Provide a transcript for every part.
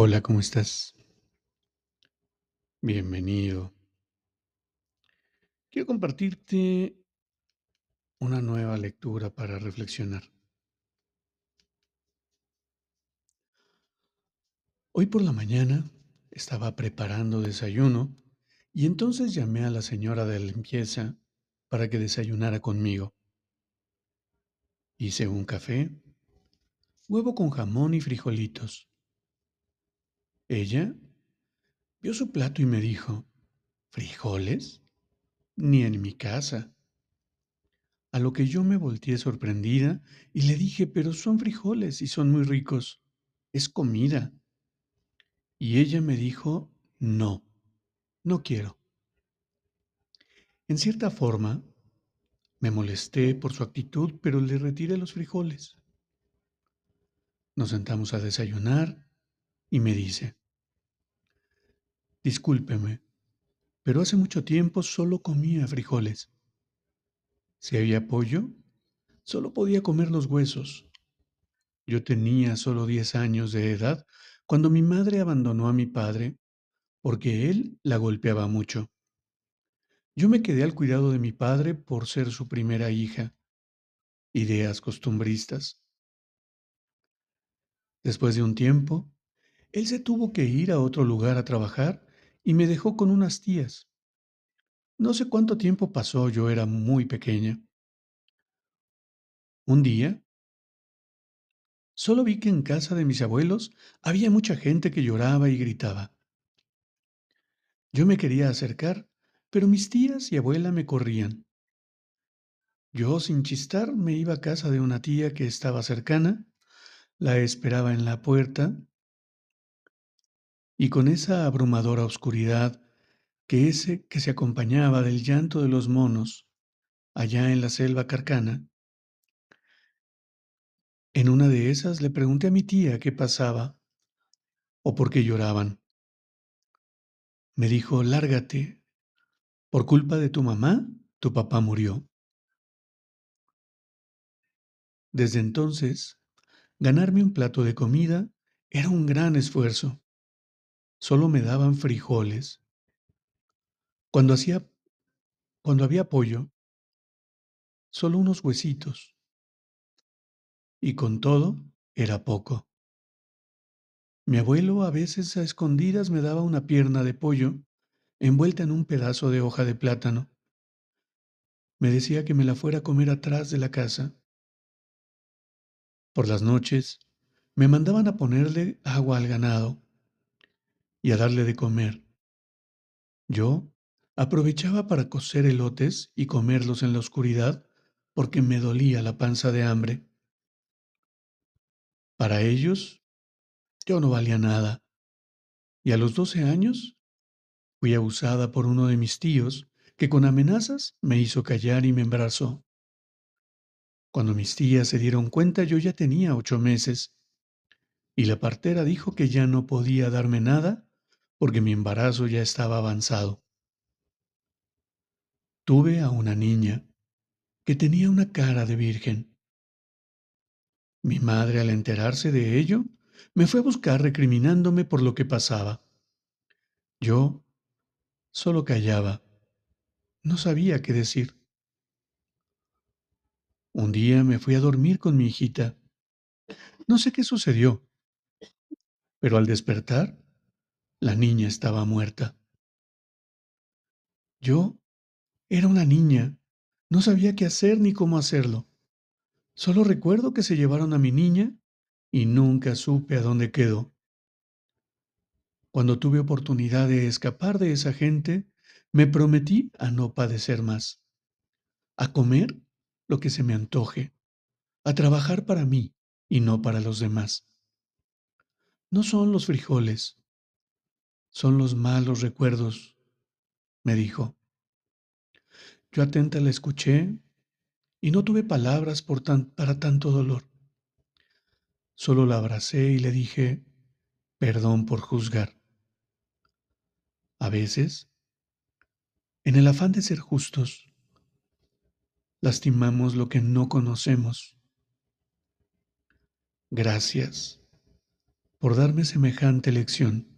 Hola, ¿cómo estás? Bienvenido. Quiero compartirte una nueva lectura para reflexionar. Hoy por la mañana estaba preparando desayuno y entonces llamé a la señora de limpieza para que desayunara conmigo. Hice un café, huevo con jamón y frijolitos. Ella vio su plato y me dijo, ¿frijoles? Ni en mi casa. A lo que yo me volteé sorprendida y le dije, pero son frijoles y son muy ricos. Es comida. Y ella me dijo, no, no quiero. En cierta forma, me molesté por su actitud, pero le retiré los frijoles. Nos sentamos a desayunar y me dice, Discúlpeme, pero hace mucho tiempo solo comía frijoles. Si había pollo, solo podía comer los huesos. Yo tenía solo diez años de edad cuando mi madre abandonó a mi padre porque él la golpeaba mucho. Yo me quedé al cuidado de mi padre por ser su primera hija. Ideas costumbristas. Después de un tiempo, él se tuvo que ir a otro lugar a trabajar y me dejó con unas tías. No sé cuánto tiempo pasó, yo era muy pequeña. Un día, solo vi que en casa de mis abuelos había mucha gente que lloraba y gritaba. Yo me quería acercar, pero mis tías y abuela me corrían. Yo, sin chistar, me iba a casa de una tía que estaba cercana, la esperaba en la puerta y con esa abrumadora oscuridad que ese que se acompañaba del llanto de los monos allá en la selva carcana, en una de esas le pregunté a mi tía qué pasaba o por qué lloraban. Me dijo, lárgate, por culpa de tu mamá, tu papá murió. Desde entonces, ganarme un plato de comida era un gran esfuerzo solo me daban frijoles. Cuando hacía, cuando había pollo, solo unos huesitos. Y con todo, era poco. Mi abuelo a veces a escondidas me daba una pierna de pollo envuelta en un pedazo de hoja de plátano. Me decía que me la fuera a comer atrás de la casa. Por las noches me mandaban a ponerle agua al ganado y a darle de comer. Yo aprovechaba para cocer elotes y comerlos en la oscuridad porque me dolía la panza de hambre. Para ellos, yo no valía nada. Y a los doce años, fui abusada por uno de mis tíos que con amenazas me hizo callar y me embarazó. Cuando mis tías se dieron cuenta yo ya tenía ocho meses y la partera dijo que ya no podía darme nada porque mi embarazo ya estaba avanzado. Tuve a una niña que tenía una cara de virgen. Mi madre, al enterarse de ello, me fue a buscar recriminándome por lo que pasaba. Yo solo callaba. No sabía qué decir. Un día me fui a dormir con mi hijita. No sé qué sucedió, pero al despertar la niña estaba muerta. Yo era una niña, no sabía qué hacer ni cómo hacerlo. Solo recuerdo que se llevaron a mi niña y nunca supe a dónde quedó. Cuando tuve oportunidad de escapar de esa gente, me prometí a no padecer más, a comer lo que se me antoje, a trabajar para mí y no para los demás. No son los frijoles, son los malos recuerdos, me dijo. Yo atenta la escuché y no tuve palabras para tanto dolor. Solo la abracé y le dije, perdón por juzgar. A veces, en el afán de ser justos, lastimamos lo que no conocemos. Gracias por darme semejante lección,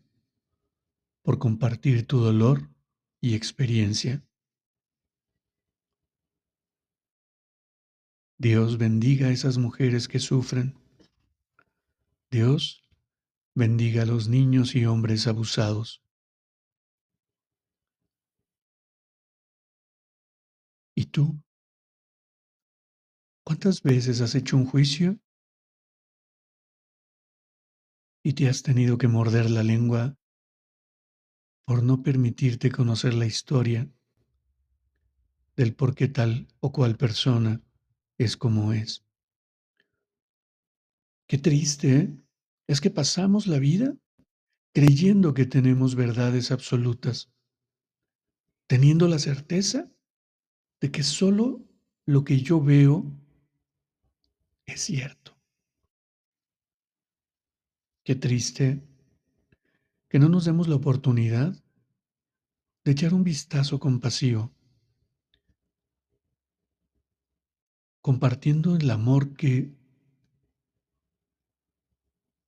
por compartir tu dolor y experiencia. Dios bendiga a esas mujeres que sufren. Dios bendiga a los niños y hombres abusados. ¿Y tú? ¿Cuántas veces has hecho un juicio y te has tenido que morder la lengua por no permitirte conocer la historia del por qué tal o cual persona es como es? Qué triste ¿eh? es que pasamos la vida creyendo que tenemos verdades absolutas, teniendo la certeza de que solo lo que yo veo es cierto. Qué triste que no nos demos la oportunidad de echar un vistazo compasivo, compartiendo el amor que,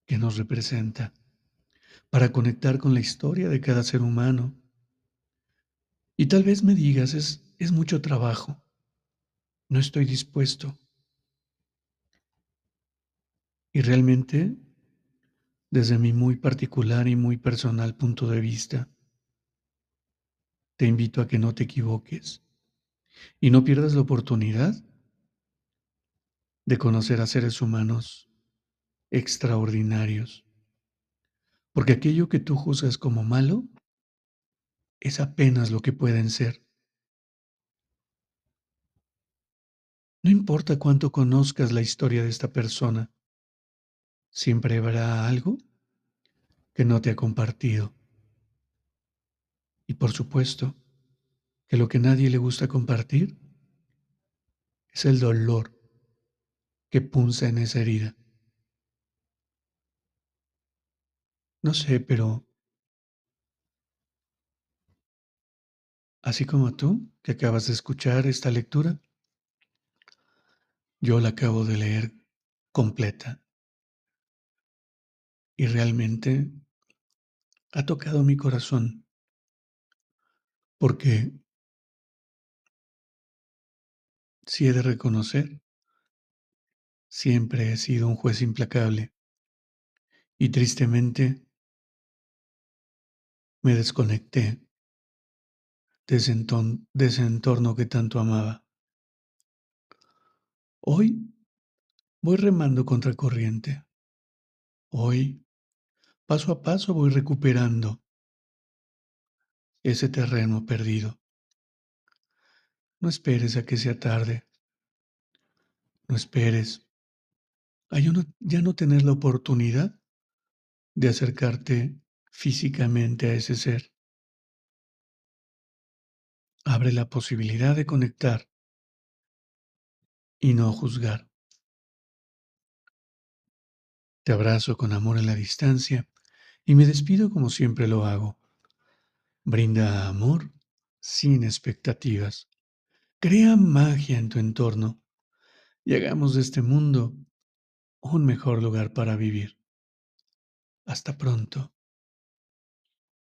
que nos representa, para conectar con la historia de cada ser humano. Y tal vez me digas, es, es mucho trabajo, no estoy dispuesto. Y realmente, desde mi muy particular y muy personal punto de vista, te invito a que no te equivoques y no pierdas la oportunidad de conocer a seres humanos extraordinarios. Porque aquello que tú juzgas como malo es apenas lo que pueden ser. No importa cuánto conozcas la historia de esta persona, siempre habrá algo que no te ha compartido. Y por supuesto que lo que nadie le gusta compartir es el dolor que punza en esa herida. No sé, pero así como tú, que acabas de escuchar esta lectura, yo la acabo de leer completa y realmente ha tocado mi corazón porque si he de reconocer, siempre he sido un juez implacable y tristemente me desconecté de ese, de ese entorno que tanto amaba. Hoy voy remando contra corriente. Hoy, paso a paso, voy recuperando ese terreno perdido. No esperes a que sea tarde. No esperes a ya no tener la oportunidad de acercarte físicamente a ese ser. Abre la posibilidad de conectar y no juzgar. Te abrazo con amor en la distancia y me despido como siempre lo hago. Brinda amor sin expectativas. Crea magia en tu entorno y hagamos de este mundo un mejor lugar para vivir. Hasta pronto.